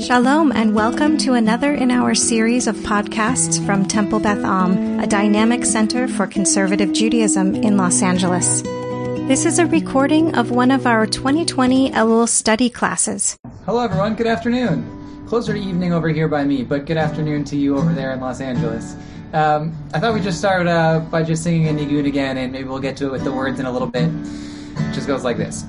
Shalom and welcome to another in our series of podcasts from Temple Beth Am, a dynamic center for conservative Judaism in Los Angeles. This is a recording of one of our 2020 Elul study classes. Hello, everyone. Good afternoon. Closer to evening over here by me, but good afternoon to you over there in Los Angeles. Um, I thought we'd just start uh, by just singing a Nigun again, and maybe we'll get to it with the words in a little bit. It just goes like this.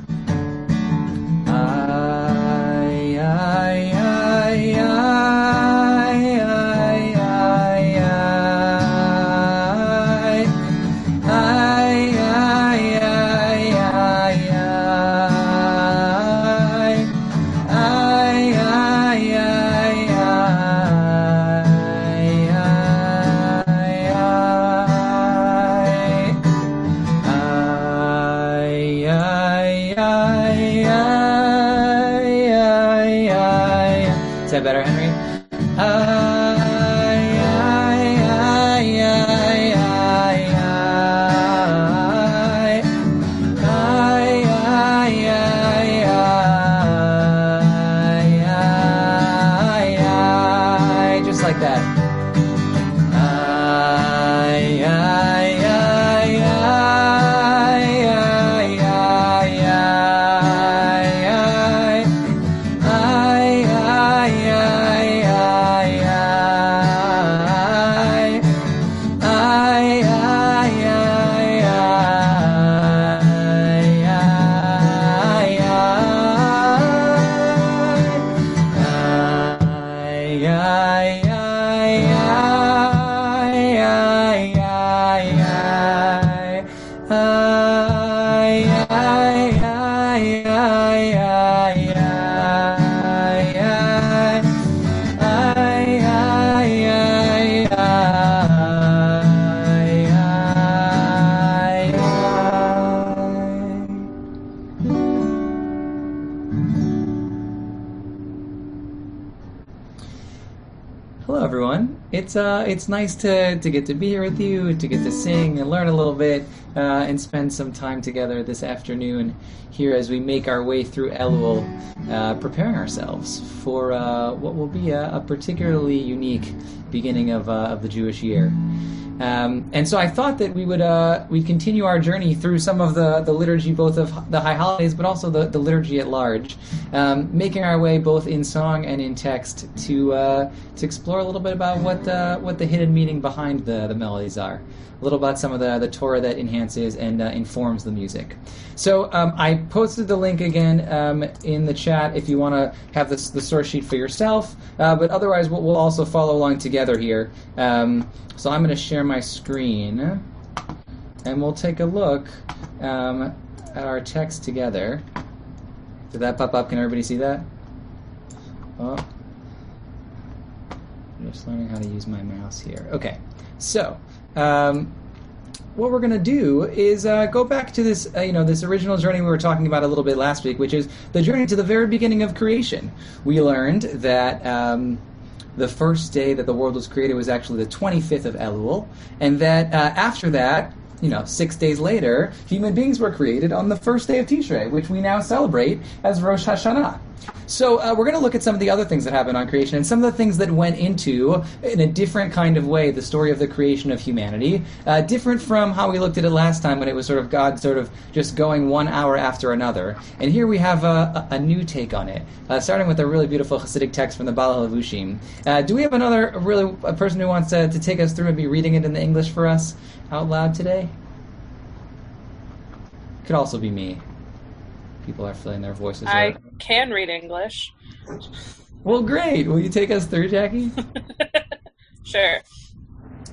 It's nice to, to get to be here with you, to get to sing and learn a little bit, uh, and spend some time together this afternoon here as we make our way through Elul, uh, preparing ourselves for uh, what will be a, a particularly unique beginning of uh, of the Jewish year. Um, and so I thought that we would uh, we'd continue our journey through some of the, the liturgy, both of the high holidays, but also the, the liturgy at large, um, making our way both in song and in text to uh, to explore a little bit about what the, what the hidden meaning behind the, the melodies are, a little about some of the, the Torah that enhances and uh, informs the music. So um, I posted the link again um, in the chat if you want to have this, the source sheet for yourself, uh, but otherwise we'll, we'll also follow along together here. Um, so I'm going to share my screen, and we'll take a look um, at our text together. Did that pop up? Can everybody see that? Oh. I'm just learning how to use my mouse here. Okay, so um, what we're going to do is uh, go back to this, uh, you know, this original journey we were talking about a little bit last week, which is the journey to the very beginning of creation. We learned that. Um, the first day that the world was created was actually the 25th of Elul, and that uh, after that, you know, six days later, human beings were created on the first day of Tishrei, which we now celebrate as Rosh Hashanah. So uh, we're going to look at some of the other things that happened on creation and some of the things that went into, in a different kind of way, the story of the creation of humanity. Uh, different from how we looked at it last time when it was sort of God sort of just going one hour after another. And here we have a, a, a new take on it, uh, starting with a really beautiful Hasidic text from the Baal HaLevushim. Uh, do we have another really a person who wants to, to take us through and be reading it in the English for us out loud today? Could also be me. People are filling their voices. I out. Can read English. Well, great. Will you take us through, Jackie? Sure.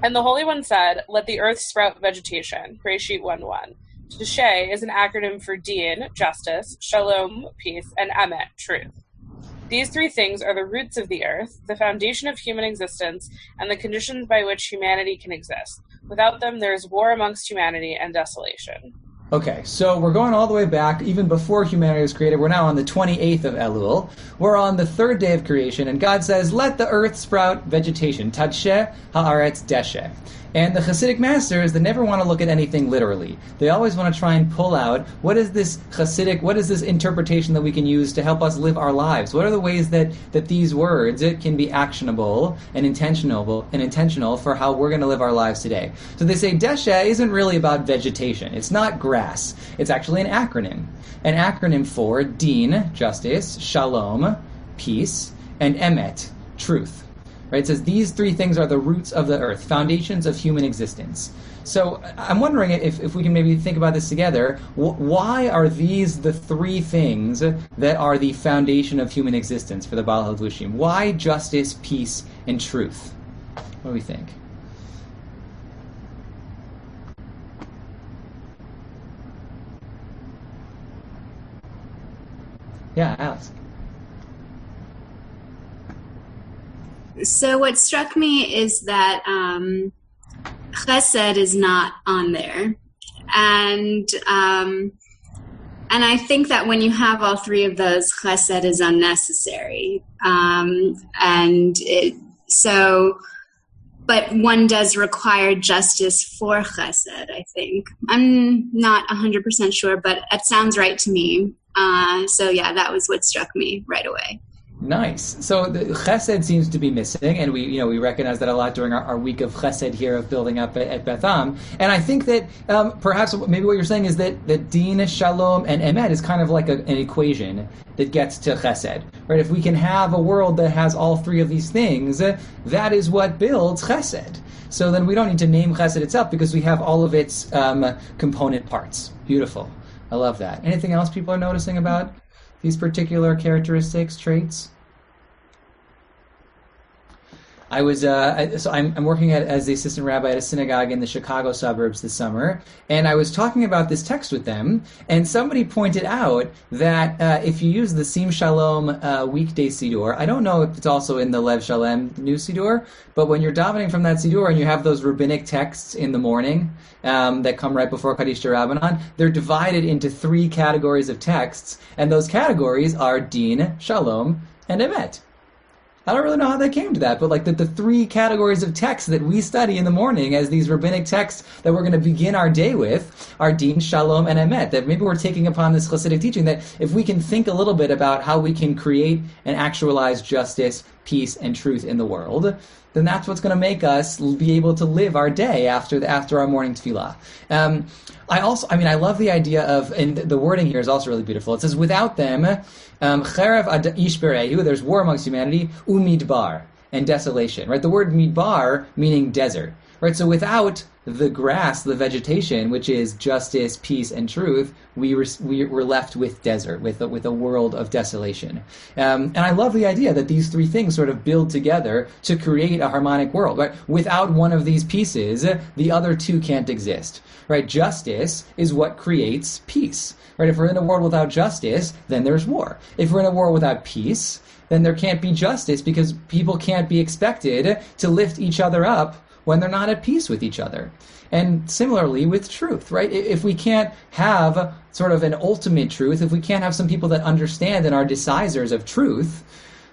And the Holy One said, Let the earth sprout vegetation. Bereshit 1 1. Deshe is an acronym for Din, justice, Shalom, peace, and Emet, truth. These three things are the roots of the earth, the foundation of human existence, and the conditions by which humanity can exist. Without them, there is war amongst humanity and desolation. Okay, so we're going all the way back, even before humanity was created. We're now on the 28th of Elul. We're on the third day of creation, and God says, Let the earth sprout vegetation. Tadshe haaretz deshe. And the Hasidic masters, they never want to look at anything literally. They always want to try and pull out what is this Hasidic, what is this interpretation that we can use to help us live our lives? What are the ways that, that these words it can be actionable and intentional and intentional for how we're going to live our lives today? So they say Deshe isn't really about vegetation. It's not grass. It's actually an acronym. An acronym for Din, justice, Shalom, peace, and Emet, truth. Right? It says these three things are the roots of the earth, foundations of human existence. So I'm wondering if, if we can maybe think about this together. why are these the three things that are the foundation of human existence for the Baal HaLevushim? Why justice, peace, and truth? What do we think? Yeah, Alex. So what struck me is that um, chesed is not on there, and um, and I think that when you have all three of those, chesed is unnecessary, um, and it, so. But one does require justice for chesed, I think. I'm not 100% sure, but it sounds right to me. Uh, so, yeah, that was what struck me right away. Nice. So the chesed seems to be missing, and we, you know, we recognize that a lot during our, our week of chesed here of building up at, at Beth Am. And I think that um, perhaps maybe what you're saying is that the din, shalom, and emet is kind of like a, an equation that gets to chesed, right? If we can have a world that has all three of these things, that is what builds chesed. So then we don't need to name chesed itself because we have all of its um, component parts. Beautiful. I love that. Anything else people are noticing about these particular characteristics, traits? I was uh, so I'm, I'm working at, as the assistant rabbi at a synagogue in the Chicago suburbs this summer, and I was talking about this text with them, and somebody pointed out that uh, if you use the Sim Shalom uh, weekday siddur, I don't know if it's also in the Lev Shalem new siddur, but when you're davening from that siddur and you have those rabbinic texts in the morning um, that come right before Kaddish Rabbanan, they're divided into three categories of texts, and those categories are Din, Shalom, and Emet. I don't really know how they came to that, but like the, the three categories of text that we study in the morning as these rabbinic texts that we're going to begin our day with are Din, Shalom, and Emet. That maybe we're taking upon this Hasidic teaching that if we can think a little bit about how we can create and actualize justice, peace, and truth in the world, then that's what's going to make us be able to live our day after the, after our morning tefillah. Um, I also, I mean, I love the idea of, and the wording here is also really beautiful. It says, without them, um, there's war amongst humanity, umidbar, and desolation, right? The word midbar meaning desert, right? So without the grass, the vegetation, which is justice, peace, and truth, we were, we were left with desert, with a, with a world of desolation. Um, and I love the idea that these three things sort of build together to create a harmonic world. Right? Without one of these pieces, the other two can't exist. Right? Justice is what creates peace. Right? If we're in a world without justice, then there's war. If we're in a world without peace, then there can't be justice because people can't be expected to lift each other up when they're not at peace with each other. And similarly with truth, right? If we can't have sort of an ultimate truth, if we can't have some people that understand and are decisors of truth,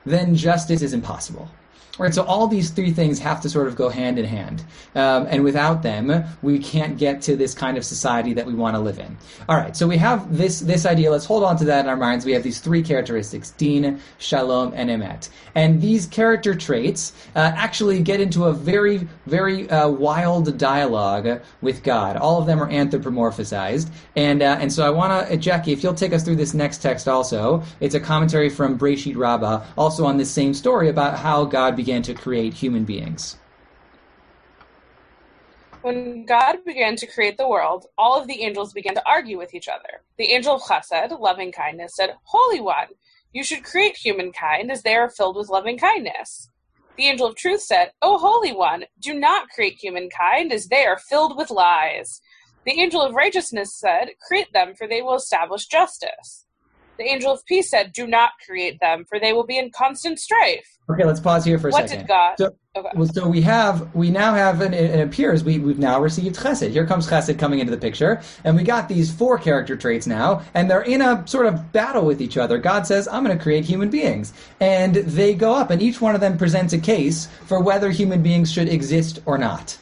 then justice is impossible. Right, so all these three things have to sort of go hand in hand, um, and without them, we can't get to this kind of society that we want to live in. All right, so we have this this idea. Let's hold on to that in our minds. We have these three characteristics: din, shalom, and emet. And these character traits uh, actually get into a very very uh, wild dialogue with God. All of them are anthropomorphized, and uh, and so I want to, uh, Jackie, if you'll take us through this next text also. It's a commentary from Bereshit Rabbah, also on this same story about how God began to create human beings? When God began to create the world, all of the angels began to argue with each other. The angel of Chesed, loving kindness, said, Holy One, you should create humankind as they are filled with loving kindness. The angel of truth said, O Holy One, do not create humankind as they are filled with lies. The angel of righteousness said, Create them, for they will establish justice. The angel of peace said, Do not create them, for they will be in constant strife. Okay, let's pause here for a what second. did God? So, Okay. well, so we have we now have an, it appears we we've now received chesed. Here comes chesed coming into the picture, and we got these four character traits now, and they're in a sort of battle with each other. God says, "I'm going to create human beings," and they go up, and each one of them presents a case for whether human beings should exist or not.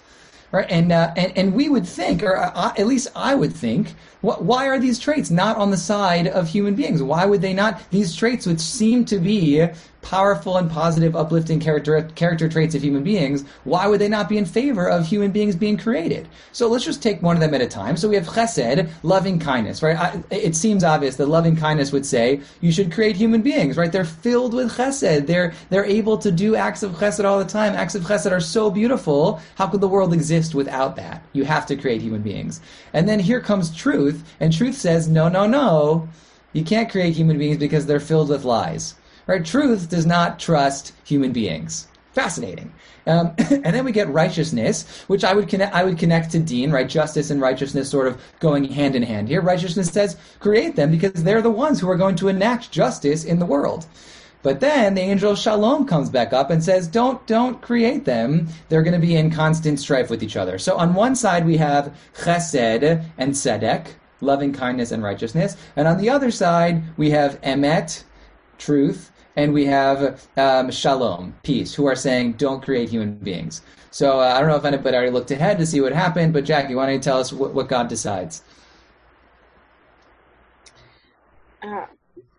Right, and, uh, and and we would think, or uh, at least I would think, wh- why are these traits not on the side of human beings? Why would they not? These traits, which seem to be powerful and positive, uplifting character character traits of human beings, why would they not be in favor of human beings being created? So let's just take one of them at a time. So we have chesed, loving kindness, right? I, it seems obvious that loving kindness would say you should create human beings, right? They're filled with chesed. They're they're able to do acts of chesed all the time. Acts of chesed are so beautiful. How could the world exist without that? You have to create human beings. And then here comes truth, and truth says, no, no, no. You can't create human beings because they're filled with lies. Right? Truth does not trust human beings. Fascinating. Um, and then we get righteousness, which I would connect. I would connect to Din, right? Justice and righteousness sort of going hand in hand here. Righteousness says create them because they're the ones who are going to enact justice in the world. But then the angel Shalom comes back up and says, "Don't, don't create them. They're going to be in constant strife with each other." So on one side we have Chesed and Tzedek, loving kindness and righteousness, and on the other side we have Emet, truth, and we have um, Shalom, peace, who are saying, "Don't create human beings." So uh, I don't know if anybody already looked ahead to see what happened, but Jackie, why don't you tell us what, what God decides? Uh,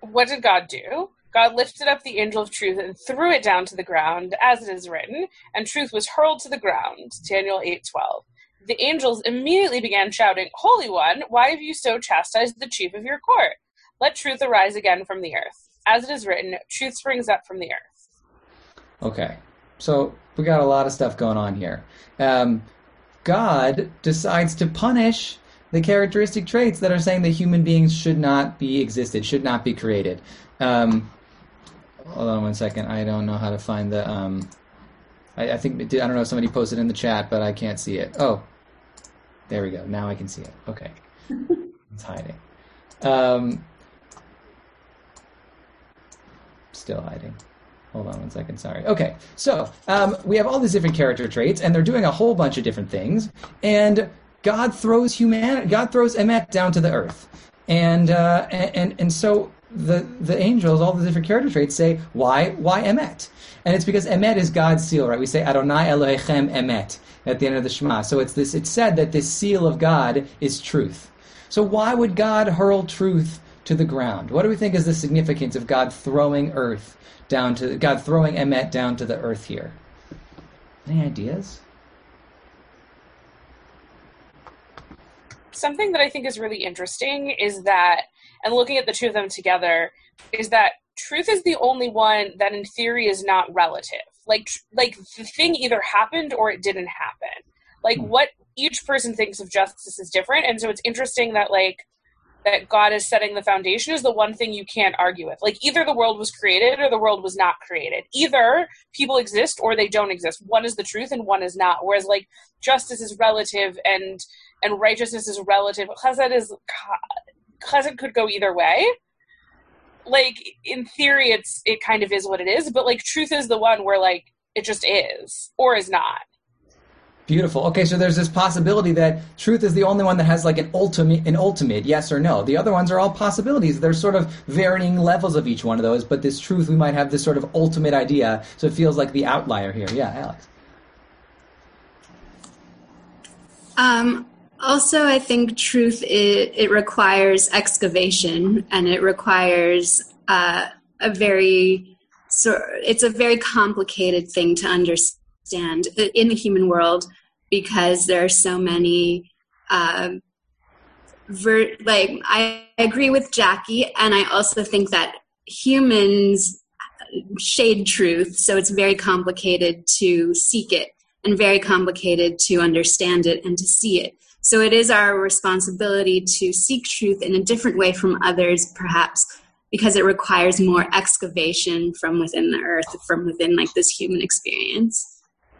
what did God do? God lifted up the angel of truth and threw it down to the ground, as it is written, and truth was hurled to the ground. Daniel 8:12. The angels immediately began shouting, "Holy One, why have you so chastised the chief of your court? Let truth arise again from the earth. As it is written, truth springs up from the earth." Okay, so we got a lot of stuff going on here. Um, God decides to punish the characteristic traits that are saying that human beings should not be existed, should not be created. Um, hold on one second. I don't know how to find the. Um, I, I think I don't know if somebody posted in the chat, but I can't see it. Oh, there we go. Now I can see it. Okay, it's hiding. Um, still hiding. Hold on one second. Sorry. Okay, so um, we have all these different character traits, and they're doing a whole bunch of different things. And God throws human, God throws Emet down to the earth, and uh, and and, and so the the angels, all the different character traits say, why why Emet? And it's because Emet is God's seal, right? We say Adonai Elohechem Emet at the end of the Shema. So it's this. It's said that this seal of God is truth. So why would God hurl truth to the ground? What do we think is the significance of God throwing earth down to God throwing Emet down to the earth here? Any ideas? Something that I think is really interesting is that, and looking at the two of them together, is that truth is the only one that in theory is not relative. Like, like the thing either happened or it didn't happen. Like hmm. what each person thinks of justice is different, and so it's interesting that like that God is setting the foundation is the one thing you can't argue with. Like either the world was created or the world was not created. Either people exist or they don't exist. One is the truth and one is not. Whereas like justice is relative and and righteousness is relative. Chesed is chesed could go either way. Like in theory, it's it kind of is what it is, but like truth is the one where like it just is or is not. Beautiful. Okay, so there's this possibility that truth is the only one that has like an ultimate, an ultimate yes or no. The other ones are all possibilities. There's sort of varying levels of each one of those, but this truth we might have this sort of ultimate idea. So it feels like the outlier here. Yeah, Alex. Um, also, I think truth it, it requires excavation and it requires uh, a very so it's a very complicated thing to understand in the human world because there are so many uh, ver- like I agree with Jackie and I also think that humans shade truth so it's very complicated to seek it and very complicated to understand it and to see it so it is our responsibility to seek truth in a different way from others, perhaps because it requires more excavation from within the earth, from within like this human experience.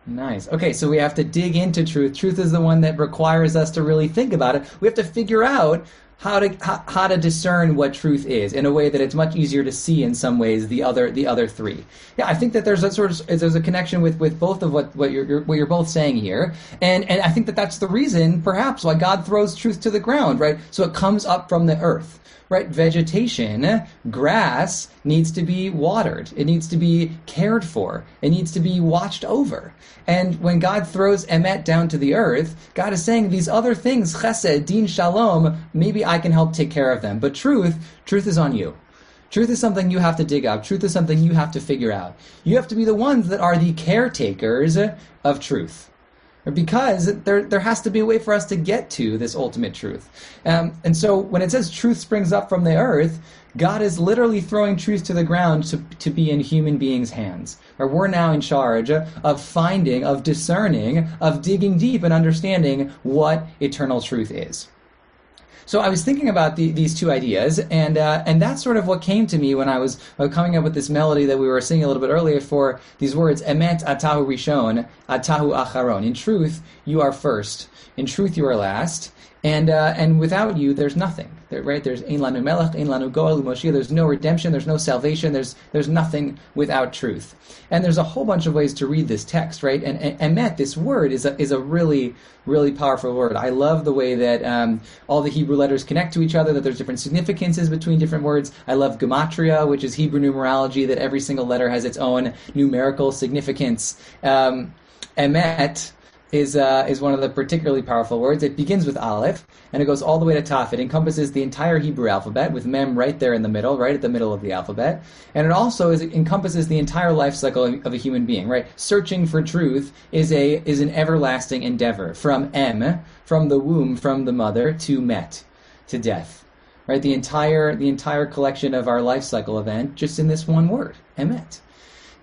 Nice. Okay, so we have to dig into truth. Truth is the one that requires us to really think about it. We have to figure out how to how, how to discern what truth is in a way that it's much easier to see in some ways the other the other three. Yeah, I think that there's a sort of there's a connection with, with both of what what you're, what you're both saying here, and and I think that that's the reason perhaps why God throws truth to the ground, right? So it comes up from the earth Vegetation, grass needs to be watered. It needs to be cared for. It needs to be watched over. And when God throws emet down to the earth, God is saying these other things, chesed, din, shalom, maybe I can help take care of them. But truth, truth is on you. Truth is something you have to dig up. Truth is something you have to figure out. You have to be the ones that are the caretakers of truth because there, there has to be a way for us to get to this ultimate truth. Um, and so when it says truth springs up from the earth, God is literally throwing truth to the ground to, to be in human beings' hands. Or we're now in charge of finding, of discerning, of digging deep and understanding what eternal truth is. So I was thinking about the, these two ideas, and uh, and that's sort of what came to me when I was uh, coming up with this melody that we were singing a little bit earlier for these words: Emet atahu rishon, atahu acharon. In truth, you are first. In truth, you are last. And uh, and without you, there's nothing. Right? There's ein lanu melech, ein lanu goel, moshia. There's no redemption. There's no salvation. There's there's nothing without truth. And there's a whole bunch of ways to read this text, right? And, and emet, this word, is a is a really really powerful word. I love the way that um, all the Hebrew letters connect to each other. That there's different significances between different words. I love gematria, which is Hebrew numerology. That every single letter has its own numerical significance. Um, emet is uh, is one of the particularly powerful words. It begins with Aleph and it goes all the way to Taf. It encompasses the entire Hebrew alphabet with Mem right there in the middle, right at the middle of the alphabet, and it also is, it encompasses the entire life cycle of a human being. Right, searching for truth is a is an everlasting endeavor from Em, from the womb, from the mother to Met, to death. Right, the entire the entire collection of our life cycle event just in this one word, Emet.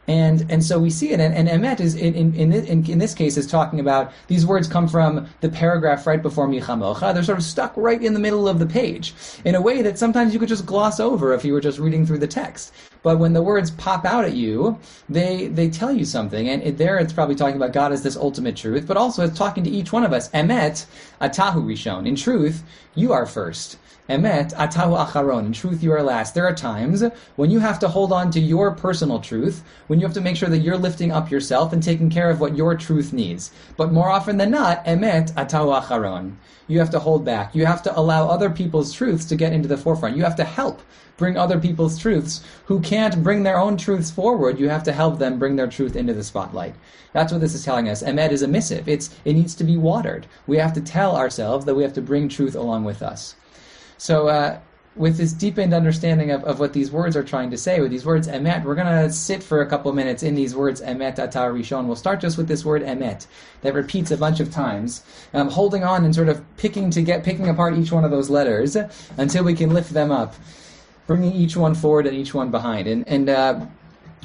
And and so we see it, and, and emet is in in, in in this case is talking about these words come from the paragraph right before michamocha. They're sort of stuck right in the middle of the page in a way that sometimes you could just gloss over if you were just reading through the text. But when the words pop out at you, they they tell you something, and it, there it's probably talking about God as this ultimate truth, but also it's talking to each one of us. Emet, atahu rishon. In truth, you are first. Emet, atahu acharon. In truth, you are last. There are times when you have to hold on to your personal truth, when you have to make sure that you're lifting up yourself and taking care of what your truth needs. But more often than not, emet, atahu acharon. You have to hold back. You have to allow other people's truths to get into the forefront. You have to help bring other people's truths who can't bring their own truths forward. You have to help them bring their truth into the spotlight. That's what this is telling us. Emet is a missive. It's, it needs to be watered. We have to tell ourselves that we have to bring truth along with us. So, uh, with this deepened understanding of, of what these words are trying to say, with these words emet, we're going to sit for a couple minutes in these words emet atahu rishon. We'll start just with this word emet that repeats a bunch of times, um, holding on and sort of picking to get picking apart each one of those letters until we can lift them up, bringing each one forward and each one behind. And and uh,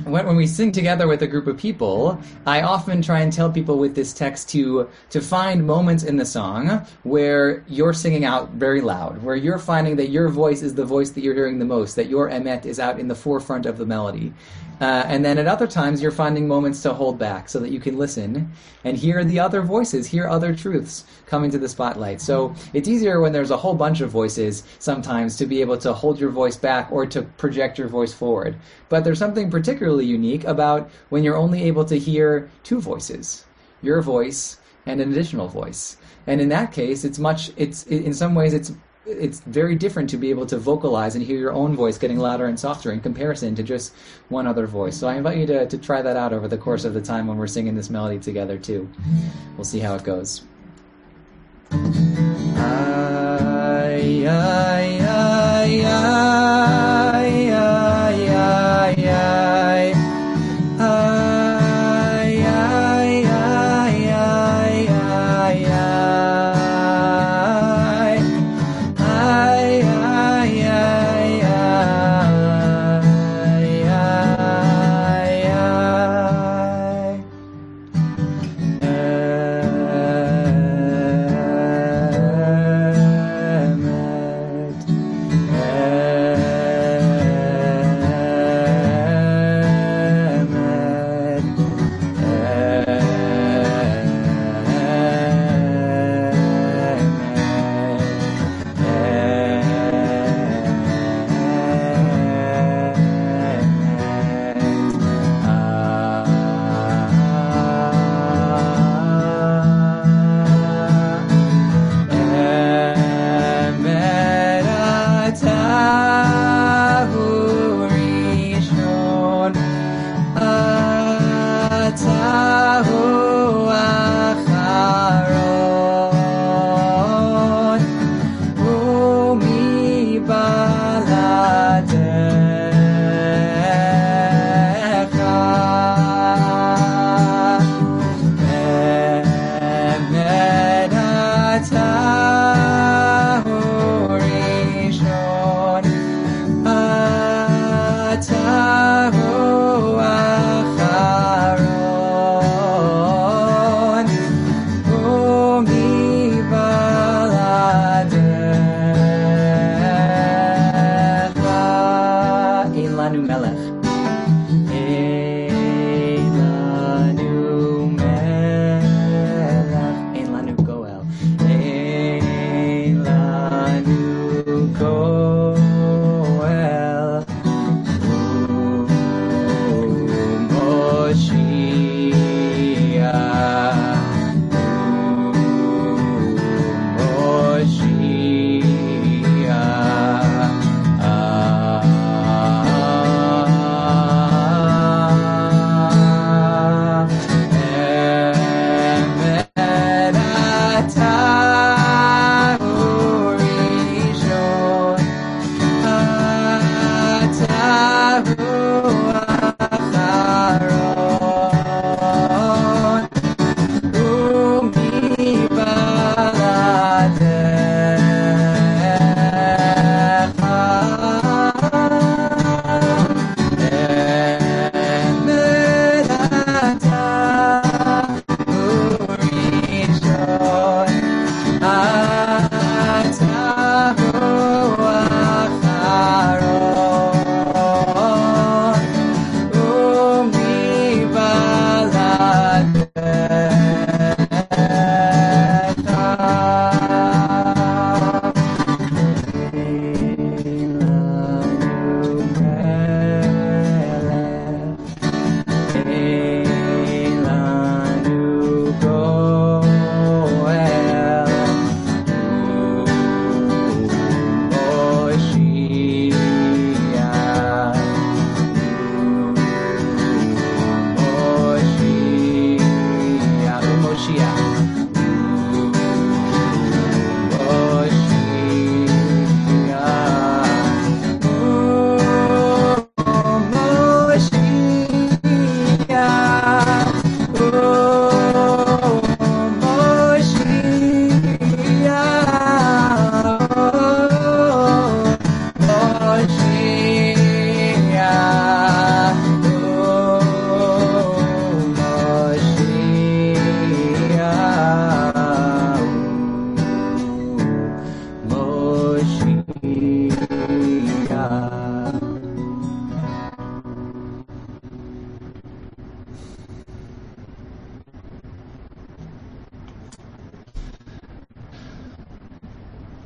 when, when we sing together with a group of people, I often try and tell people with this text to to find moments in the song where you're singing out very loud, where you're finding that your voice is the voice that you're hearing the most, that your emet is out in the forefront of the melody. Uh, and then at other times, you're finding moments to hold back so that you can listen and hear the other voices, hear other truths coming to the spotlight. So it's easier when there's a whole bunch of voices sometimes to be able to hold your voice back or to project your voice forward. But there's something particularly unique about when you're only able to hear two voices your voice and an additional voice. And in that case, it's much, it's, in some ways, it's it's very different to be able to vocalize and hear your own voice getting louder and softer in comparison to just one other voice. So I invite you to, to try that out over the course of the time when we're singing this melody together too. We'll see how it goes. I, I,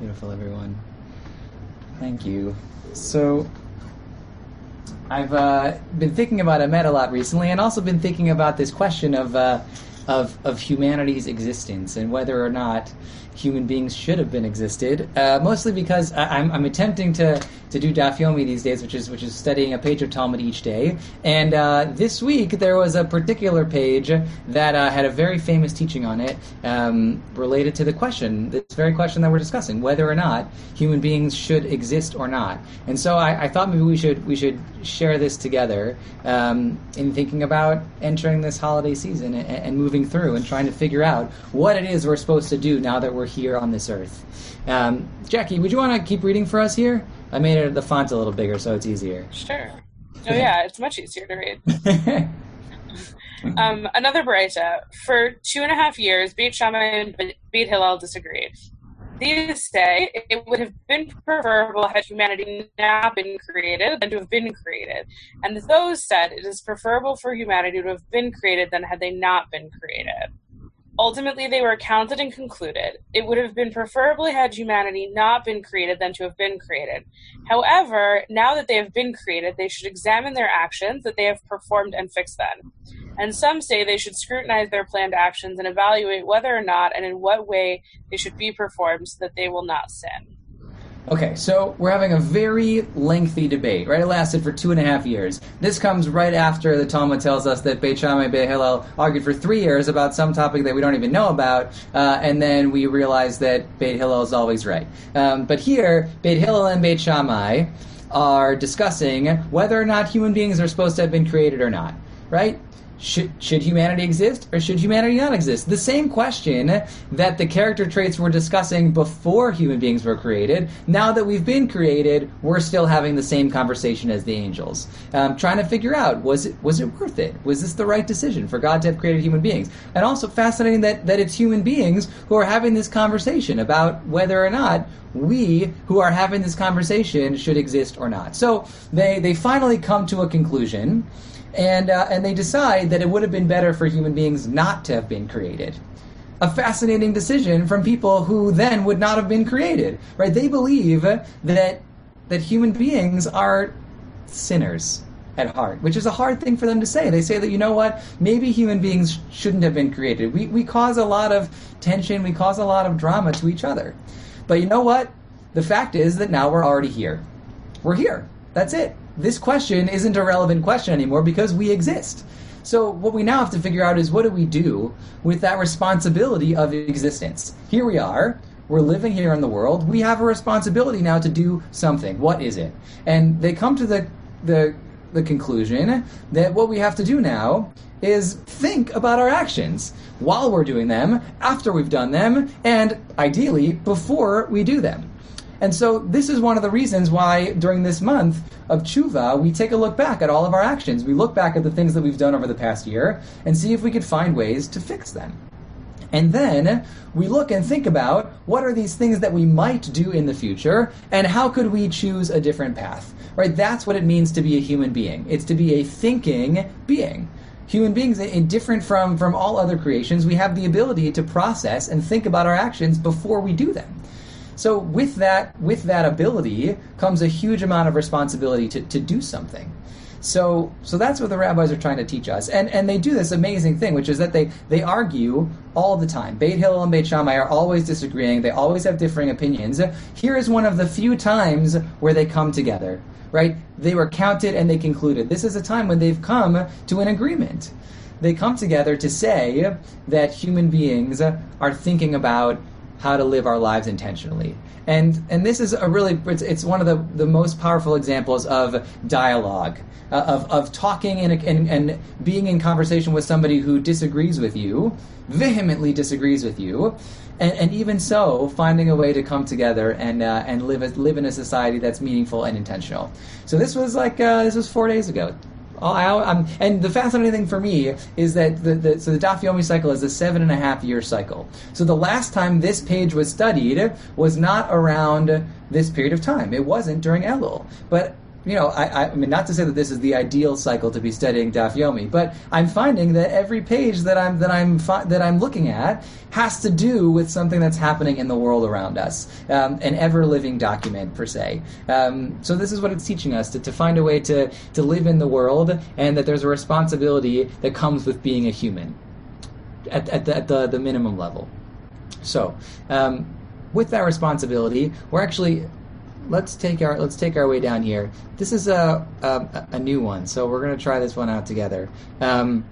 Beautiful, everyone. Thank you. So, I've uh, been thinking about Emet a lot recently, and also been thinking about this question of, uh, of of humanity's existence and whether or not human beings should have been existed. Uh, mostly because I'm, I'm attempting to to do Daf Yomi these days, which is which is studying a page of Talmud each day. And uh, this week there was a particular page that uh, had a very famous teaching on it um, related to the question, this very question that we're discussing, whether or not human beings should exist or not. And so I, I thought maybe we should we should share this together um, in thinking about entering this holiday season and, and moving through and trying to figure out what it is we're supposed to do now that we're here on this earth. Um, Jackie, would you want to keep reading for us here? I made it the font a little bigger so it's easier. Sure. Oh yeah, it's much easier to read. um, another Baraita. For two and a half years, Beit Shammai and Beit Hillel disagreed. These say it would have been preferable had humanity not been created than to have been created. And those said it is preferable for humanity to have been created than had they not been created. Ultimately, they were counted and concluded. It would have been preferably had humanity not been created than to have been created. However, now that they have been created, they should examine their actions that they have performed and fix them. And some say they should scrutinize their planned actions and evaluate whether or not and in what way they should be performed so that they will not sin. Okay, so we're having a very lengthy debate, right? It lasted for two and a half years. This comes right after the Talmud tells us that Beit Shammai and Beit Hillel argued for three years about some topic that we don't even know about, uh, and then we realize that Beit Hillel is always right. Um, but here, Beit Hillel and Beit Shammai are discussing whether or not human beings are supposed to have been created or not, right? Should, should humanity exist or should humanity not exist? The same question that the character traits we're discussing before human beings were created, now that we've been created, we're still having the same conversation as the angels. Um, trying to figure out, was it, was it worth it? Was this the right decision for God to have created human beings? And also fascinating that, that it's human beings who are having this conversation about whether or not we who are having this conversation should exist or not. So they, they finally come to a conclusion and uh, and they decide that it would have been better for human beings not to have been created. A fascinating decision from people who then would not have been created, right? They believe that that human beings are sinners at heart, which is a hard thing for them to say. They say that you know what, maybe human beings shouldn't have been created. We we cause a lot of tension, we cause a lot of drama to each other. But you know what? The fact is that now we're already here. We're here. That's it this question isn't a relevant question anymore because we exist. So what we now have to figure out is what do we do with that responsibility of existence? Here we are. We're living here in the world. We have a responsibility now to do something. What is it? And they come to the the the conclusion that what we have to do now is think about our actions while we're doing them, after we've done them, and ideally before we do them. And so this is one of the reasons why during this month of tshuva, we take a look back at all of our actions. We look back at the things that we've done over the past year and see if we could find ways to fix them. And then we look and think about what are these things that we might do in the future and how could we choose a different path. Right? That's what it means to be a human being. It's to be a thinking being human beings, in different from, from all other creations, we have the ability to process and think about our actions before we do them. So with that with that ability comes a huge amount of responsibility to, to do something. So so that's what the rabbis are trying to teach us. And and they do this amazing thing, which is that they, they argue all the time. Beit Hillel and Beit Shammai are always disagreeing. They always have differing opinions. Here is one of the few times where they come together. Right? They were counted and they concluded. This is a time when they've come to an agreement. They come together to say that human beings are thinking about how to live our lives intentionally. And and this is a really it's, it's one of the, the most powerful examples of dialogue, uh, of, of talking and, and, being in conversation with somebody who disagrees with you, vehemently disagrees with you, and, and even so, finding a way to come together and uh, and live live in a society that's meaningful and intentional. So this was like uh, this was four days ago. Oh, I, and the fascinating thing for me is that the, the, so the Daf Yomi cycle is a seven and a half year cycle. So the last time this page was studied was not around this period of time. It wasn't during Elul. But you know, I, I, mean, not to say that this is the ideal cycle to be studying Daf Yomi, but I'm finding that every page that I'm that I'm fi- that I'm looking at has to do with something that's happening in the world around us, um, an ever living document per se. Um, so this is what it's teaching us to, to find a way to to live in the world, and that there's a responsibility that comes with being a human, at, at, the, at the, the minimum level. So. Um, with that responsibility, we're actually let's take our let's take our way down here. This is a a, a new one, so we're gonna try this one out together. Um,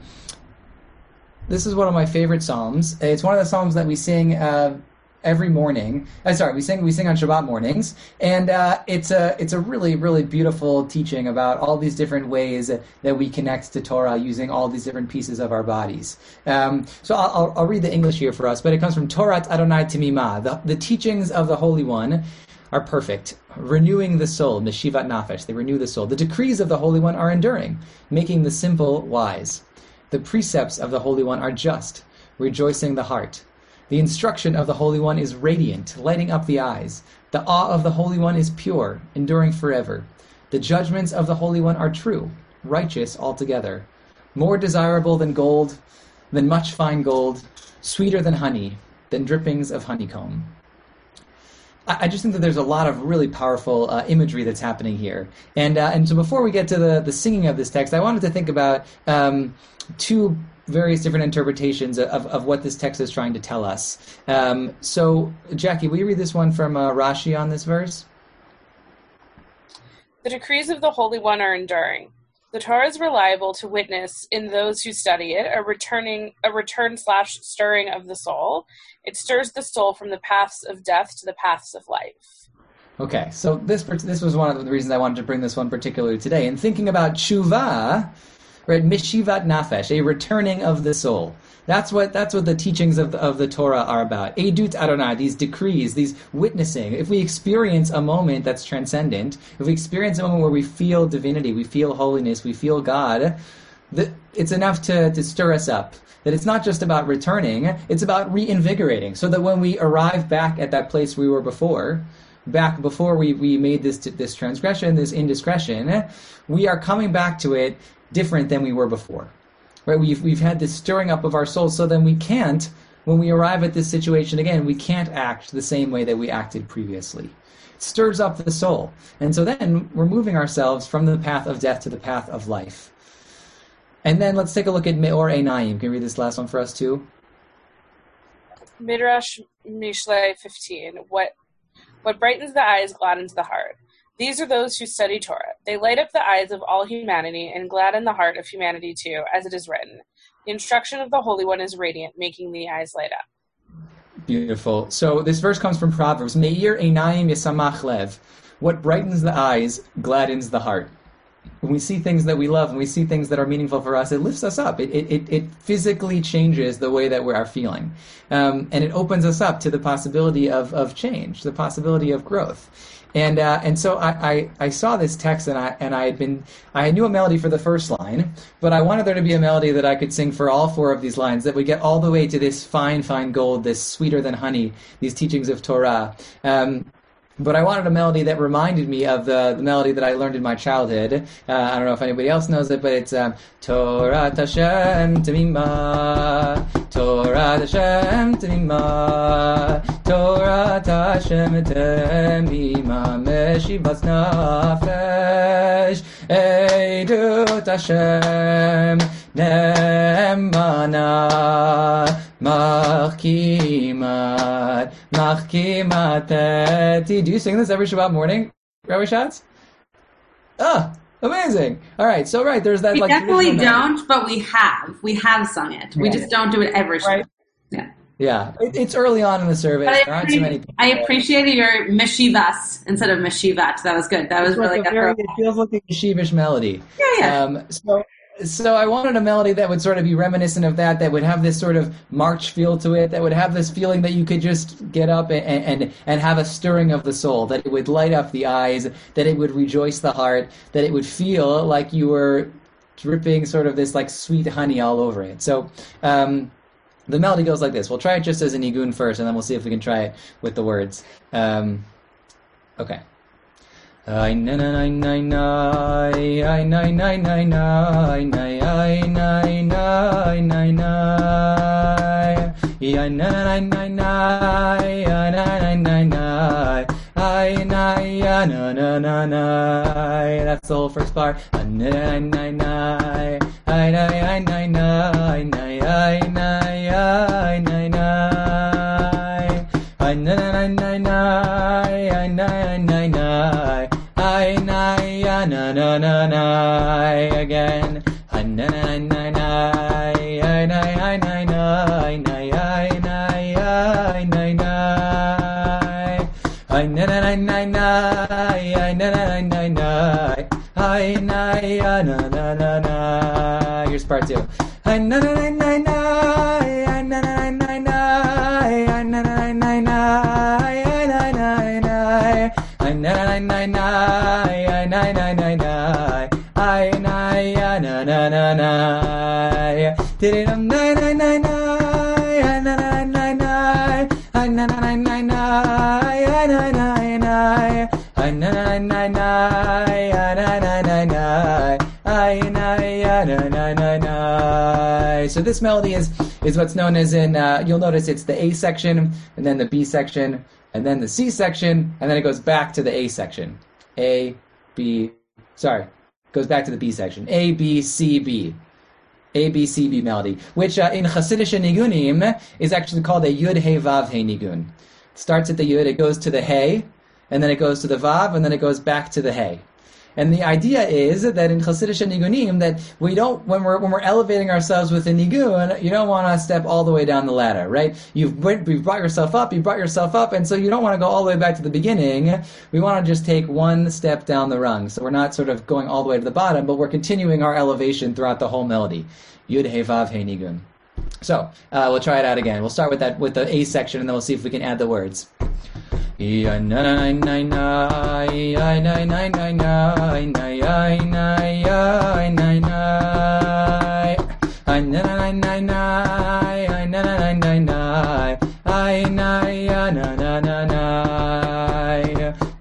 this is one of my favorite psalms. It's one of the psalms that we sing uh, every morning. Uh, sorry, we sing we sing on Shabbat mornings, and uh, it's a it's a really really beautiful teaching about all these different ways that we connect to Torah using all these different pieces of our bodies. Um, so I'll, I'll, I'll, read the English here for us, but it comes from Torah Adonai Timimah, the, the teachings of the Holy One are perfect, renewing the soul, Meshivat Nafesh, they renew the soul. The decrees of the Holy One are enduring, making the simple wise. The precepts of the Holy One are just, rejoicing the heart. The instruction of the Holy One is radiant, lighting up the eyes. The awe of the Holy One is pure, enduring forever. The judgments of the Holy One are true, righteous altogether. More desirable than gold, than much fine gold, sweeter than honey, than drippings of honeycomb. I just think that there's a lot of really powerful uh, imagery that's happening here. And uh, and so before we get to the, the singing of this text, I wanted to think about um, two various different interpretations of, of what this text is trying to tell us. Um, so, Jackie, will you read this one from uh, Rashi on this verse? The decrees of the Holy One are enduring. The Torah is reliable to witness in those who study it, a returning a return slash stirring of the soul. It stirs the soul from the paths of death to the paths of life. Okay, so this this was one of the reasons I wanted to bring this one particularly today. And thinking about tshuva, right, mishivat nafesh, a returning of the soul. That's what that's what the teachings of the, of the Torah are about. Edut Adonai, these decrees, these witnessing. If we experience a moment that's transcendent, if we experience a moment where we feel divinity, we feel holiness, we feel God, it's enough to, to stir us up. That it's not just about returning, it's about reinvigorating. So that when we arrive back at that place we were before, back before we, we made this this transgression, this indiscretion, we are coming back to it different than we were before right? We've, we've had this stirring up of our souls, so then we can't, when we arrive at this situation again, we can't act the same way that we acted previously. It stirs up the soul. And so then we're moving ourselves from the path of death to the path of life. And then let's take a look at Meor Einayim. Can you read this last one for us too? Midrash Mishle 15. What, what brightens the eyes gladdens the heart. These are those who study Torah. They light up the eyes of all humanity and gladden the heart of humanity too, as it is written. The instruction of the Holy One is radiant, making the eyes light up. Beautiful. So this verse comes from Proverbs. Meir lev. What brightens the eyes gladdens the heart. When we see things that we love and we see things that are meaningful for us, it lifts us up. It, it, it physically changes the way that we are feeling. Um, and it opens us up to the possibility of, of change, the possibility of growth. And uh, and so I, I, I, saw this text and I and I had been I knew a melody for the first line, but I wanted there to be a melody that I could sing for all four of these lines that would get all the way to this fine fine gold, this sweeter than honey, these teachings of Torah. Um, but I wanted a melody that reminded me of the, the melody that I learned in my childhood. Uh, I don't know if anybody else knows it, but it's um, Toras Hashem Tamima, Toras Hashem Tamima, Toras Hashem Tamima, Meshivas Nafesh, Eidut Hashem Nemana. Machkimat, Machkimat Do you sing this every Shabbat morning, Rabbi Schatz? Ah, amazing. All right, so right, there's that. We like, definitely don't, but we have. We have sung it. We just don't do it every Shabbat. Right. Yeah. Yeah, it, it's early on in the survey. But there aren't too many. People I appreciated your meshivas instead of meshivat. That was good. That was really good. Very, it feels like a yeshivish melody. Yeah, yeah. Um, so so I wanted a melody that would sort of be reminiscent of that, that would have this sort of march feel to it, that would have this feeling that you could just get up and, and, and have a stirring of the soul, that it would light up the eyes, that it would rejoice the heart, that it would feel like you were dripping sort of this like sweet honey all over it. So um, the melody goes like this. We'll try it just as a nigun first, and then we'll see if we can try it with the words. Um, okay. I na na na na na I na na na na na I na na na na I na na na na na na na na I na na na na na That's the whole first part. I na na na na na na na na I na na na na na again. I na na na na I na I na na I na I na I na na I na So this melody is is what's known as in uh, you'll notice it's the A section and then the B section and then the C section, and then it goes back to the A section. A, B, sorry, goes back to the B section. A, B, C, B. A, B, C, B melody, which uh, in Hasidic nigunim is actually called a Yud, He, Vav, He nigun. It starts at the Yud, it goes to the hey, and then it goes to the Vav, and then it goes back to the He. And the idea is that in Chassidish Nigunim, that we don't, when we're, when we're elevating ourselves with a Nigun, you don't want to step all the way down the ladder, right? You've, you've brought yourself up, you brought yourself up, and so you don't want to go all the way back to the beginning. We want to just take one step down the rung. So we're not sort of going all the way to the bottom, but we're continuing our elevation throughout the whole melody. Yud, He, Vav, He, Nigun. So uh, we'll try it out again. We'll start with that with the A section, and then we'll see if we can add the words.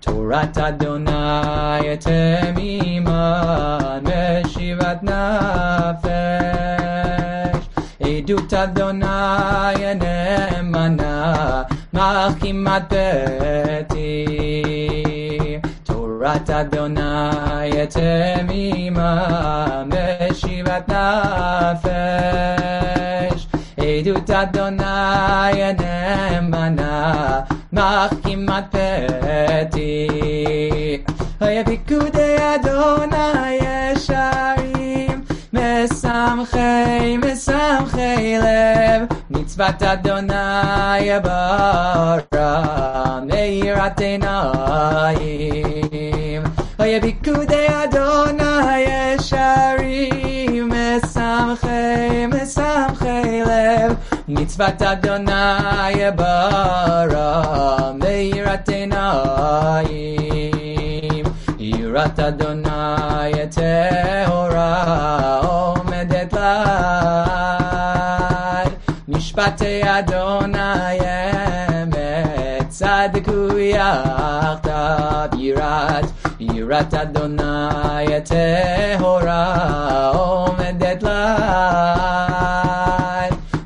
Torat Adonai temiman machimat beti Torat Adonai temiman meshivat nafesh. Edut Adonai nemana machimat beti Hay pikude Adonai yesharim Mesamchei, mesamchei Mitzvat Adonai bara Meirat einayim Hay pikude Adonai yesharim Mesamchei, mesamchei lev Mitzvat Adonai bara Meirat einayim Yirat Adonai Mishpatei Adonai emet Tzadiku yachtav Yirat Yirat Adonai tehora Omedet lad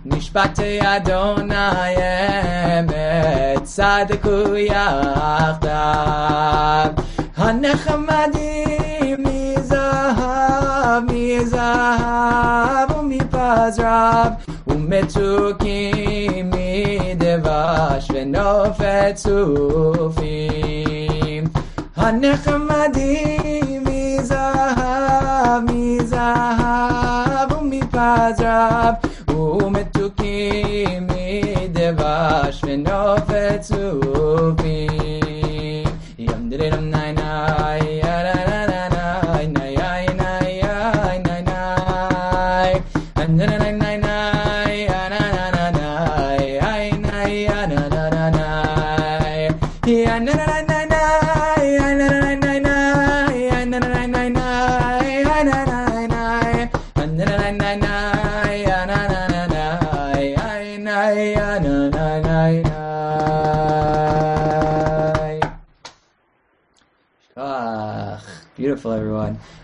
Mishpatei Adonai emet Hanechamadim umetukim midevash venofet sufim Hanechamadim mizahav mizahav umipazrav umetukim midevash venofet sufim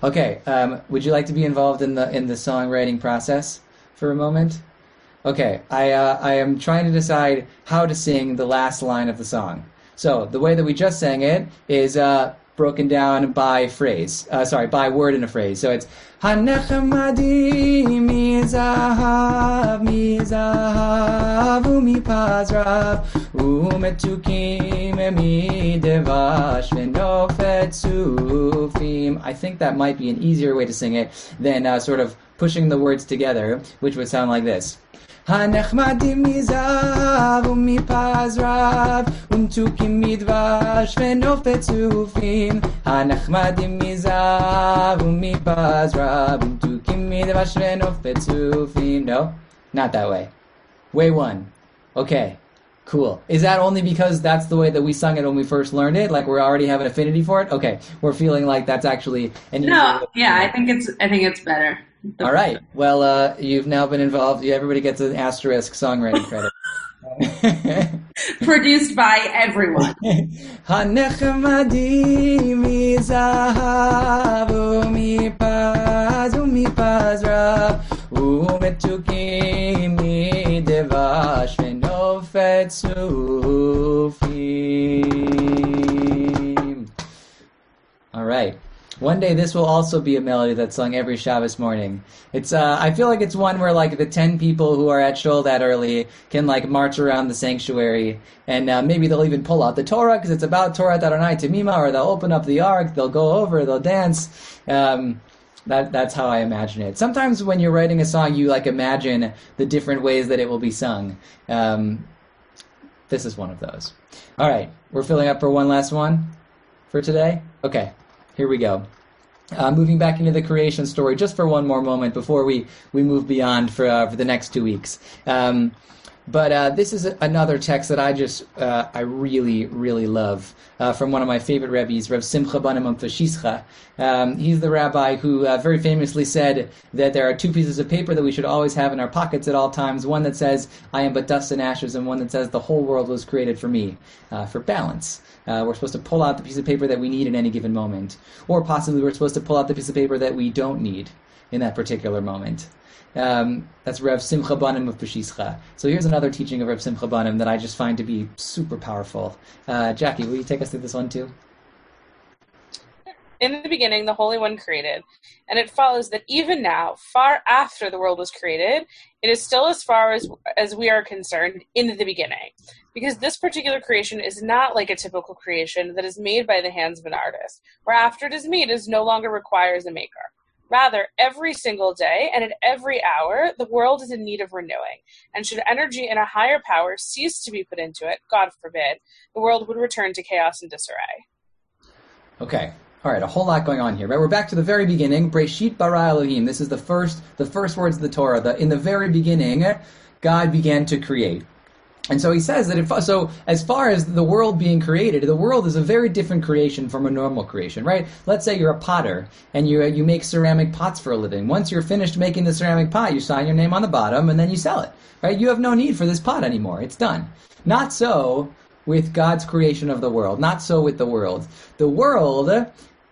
Okay, um, would you like to be involved in the in the songwriting process for a moment? Okay, I uh, I am trying to decide how to sing the last line of the song. So the way that we just sang it is uh, broken down by phrase. Uh, sorry, by word in a phrase. So it's Hanechamadi mizahav mizahav umipazrav umetukim midevash venofet sufim. I think that might be an easier way to sing it than uh, sort of pushing the words together, which would sound like this. הנחמדים מזהב ומפז רב, ומתוקים מדבש ונוף בצופים. הנחמדים מזהב ומפז רב, ומתוקים מדבש ונוף בצופים. No, not that way. Way one. Okay. Cool. Is that only because that's the way that we sung it when we first learned it? Like we already have an affinity for it? Okay. We're feeling like that's actually an No, yeah, I think it's I think it's better. All right. Well, uh, you've now been involved. Everybody gets an asterisk songwriting credit. Produced by everyone. All right. One day this will also be a melody that's sung every Shabbos morning. It's uh, I feel like it's one where like the ten people who are at shul that early can like march around the sanctuary and uh, maybe they'll even pull out the Torah because it's about Torah Adonai Tamima, or they'll open up the Ark, they'll go over, they'll dance. Um, that that's how I imagine it. Sometimes when you're writing a song, you like imagine the different ways that it will be sung. Um, this is one of those. All right, we're filling up for one last one for today. Okay, here we go. Uh, moving back into the creation story just for one more moment before we, we move beyond for, uh, for the next two weeks. Um, but uh, this is another text that I just uh, I really really love uh, from one of my favorite rabbis, Rav Simcha Banim Fashischa. Um, he's the rabbi who uh, very famously said that there are two pieces of paper that we should always have in our pockets at all times. One that says "I am but dust and ashes," and one that says "The whole world was created for me," uh, for balance. Uh, we're supposed to pull out the piece of paper that we need in any given moment, or possibly we're supposed to pull out the piece of paper that we don't need in that particular moment. Um, that's Rev Simcha Banim of Peshischa. So here's another teaching of Rev Simcha Banim that I just find to be super powerful. Uh, Jackie, will you take us through this one too? In the beginning, the Holy One created, and it follows that even now, far after the world was created, it is still as far as as we are concerned in the beginning, because this particular creation is not like a typical creation that is made by the hands of an artist, where after it is made, it no longer requires a maker. Rather, every single day and at every hour, the world is in need of renewing. And should energy in a higher power cease to be put into it, God forbid, the world would return to chaos and disarray. Okay. All right, a whole lot going on here. Right, we're back to the very beginning. Breshit bara Elohim. This is the first, the first words of the Torah. The, in the very beginning, God began to create. And so he says that so as far as the world being created, the world is a very different creation from a normal creation, right? Let's say you're a potter and you you make ceramic pots for a living. Once you're finished making the ceramic pot, you sign your name on the bottom and then you sell it, right? You have no need for this pot anymore. It's done. Not so with God's creation of the world. Not so with the world. The world,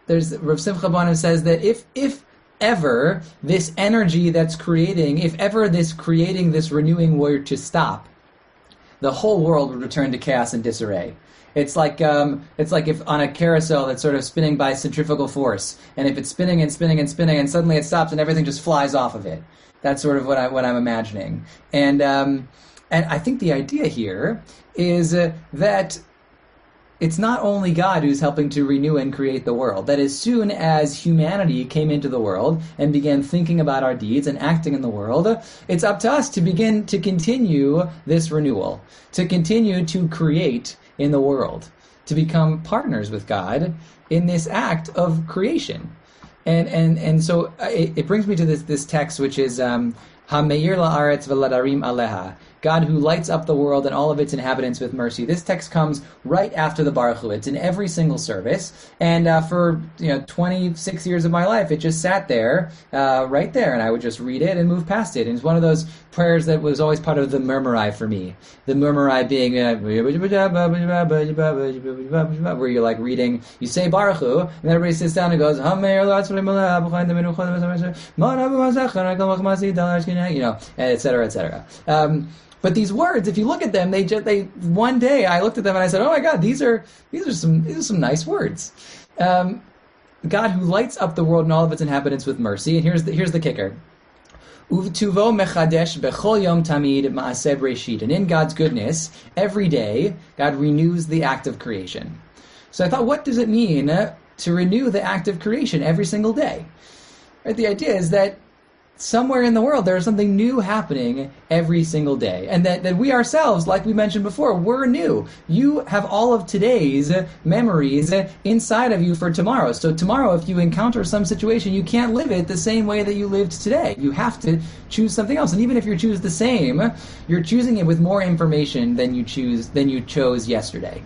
there's Rav Simcha Banim says that if if ever this energy that's creating, if ever this creating, this renewing were to stop the whole world would return to chaos and disarray. It's like um, it's like if on a carousel that's sort of spinning by centrifugal force, and if it's spinning and spinning and spinning, and suddenly it stops and everything just flies off of it. That's sort of what I what I'm imagining, and um, and I think the idea here is uh, that it's not only God who's helping to renew and create the world. That as soon as humanity came into the world and began thinking about our deeds and acting in the world, it's up to us to begin to continue this renewal, to continue to create in the world, to become partners with God in this act of creation. And and and so uh, it, it brings me to this this text, which is um, la'aretz v'ladarim aleha. God who lights up the world and all of its inhabitants with mercy. This text comes right after the Baruch Hu. It's in every single service, and uh, for you know 26 years of my life, it just sat there, uh, right there, and I would just read it and move past it. And it's one of those prayers that was always part of the murmurai for me. The murmurai being uh, where you're like reading, you say Baruch Hu, and everybody sits down and goes, you know, etc. etc. Um, but these words, if you look at them, they just they one day I looked at them and I said, "Oh my God, these are these are some these are some nice words." Um, God who lights up the world and all of its inhabitants with mercy. And here's the here's the kicker. Uvtuvo mechadesh bechol yom tamid maaseh breshit. And in God's goodness, every day, God renews the act of creation. So I thought, what does it mean to renew the act of creation every single day? Right? The idea is that somewhere in the world there is something new happening every single day. And that, that we ourselves like we mentioned before we're new. You have all of today's memories inside of you for tomorrow. So tomorrow if you encounter some situation you can't live it the same way that you lived today. You have to choose something else. And even if you choose the same you're choosing it with more information than you choose than you chose yesterday.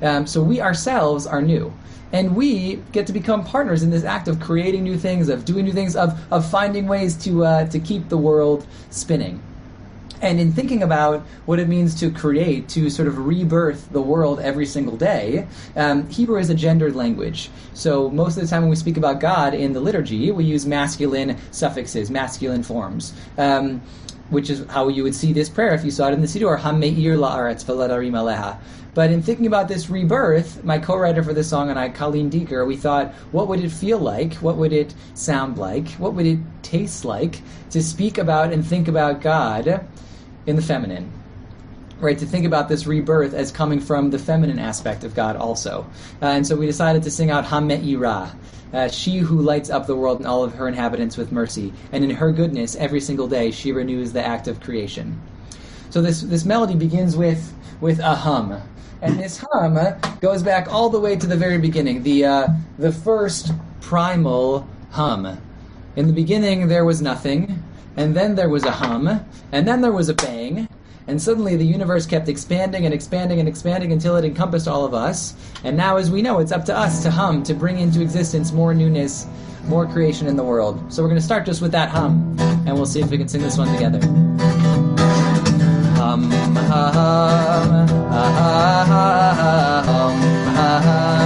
Um, so we ourselves are new and we get to become partners in this act of creating new things, of doing new things, of, of finding ways to, uh, to keep the world spinning. And in thinking about what it means to create, to sort of rebirth the world every single day, um, Hebrew is a gendered language. So most of the time when we speak about God in the liturgy, we use masculine suffixes, masculine forms. Um, which is how you would see this prayer if you saw it in the Siddur, Hameir la'aretz v'ledarim aleha. But in thinking about this rebirth, my co-writer for this song and I, Colleen Deeker, we thought, what would it feel like? What would it sound like? What would it taste like to speak about and think about God in the feminine? Right, to think about this rebirth as coming from the feminine aspect of God also. Uh, and so we decided to sing out Hame'ira, uh, she who lights up the world and all of her inhabitants with mercy, and in her goodness every single day she renews the act of creation. So this this melody begins with with a hum, and this hum goes back all the way to the very beginning, the uh, the first primal hum. In the beginning there was nothing, and then there was a hum, and then there was a bang, and suddenly the universe kept expanding and expanding and expanding until it encompassed all of us. And now, as we know, it's up to us to hum, to bring into existence more newness, more creation in the world. So we're going to start just with that hum, and we'll see if we can sing this one together. hum ha ha ha ha hum ha ha.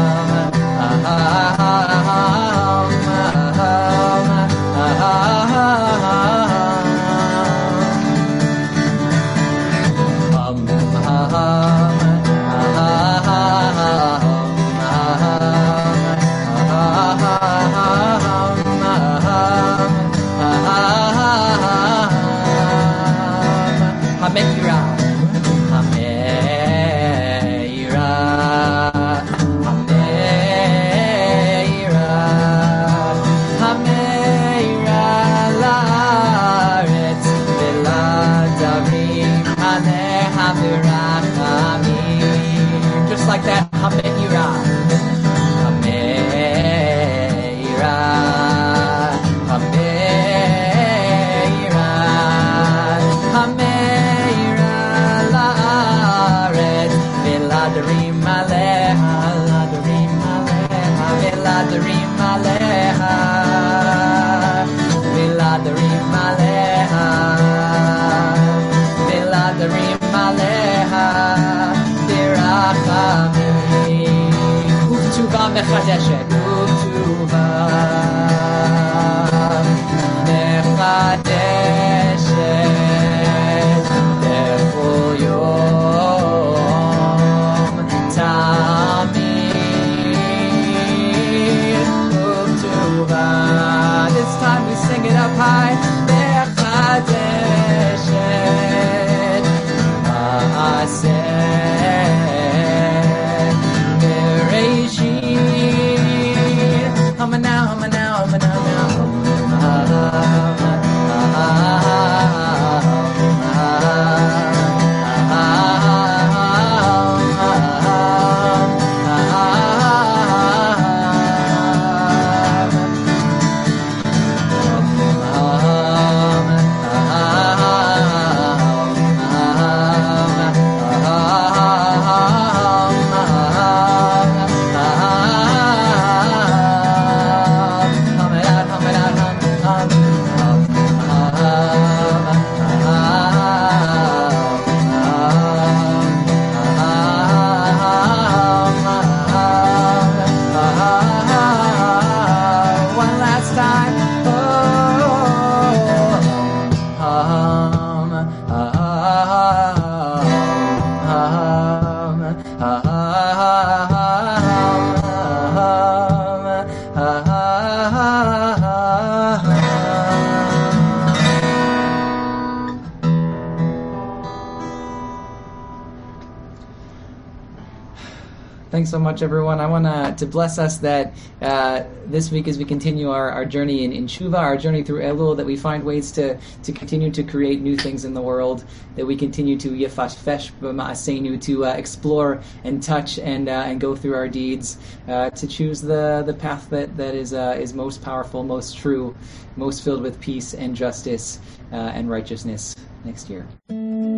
V'rachamim. Just like that, Zé much, everyone. I want to bless us that uh, this week, as we continue our, our journey in, in Shuva, our journey through Elul, that we find ways to, to continue to create new things in the world, that we continue to yefashfesh b'ma'aseinu, to uh, explore and touch and uh, and go through our deeds, uh, to choose the, the path that, that is uh, is most powerful, most true, most filled with peace and justice uh, and righteousness next year.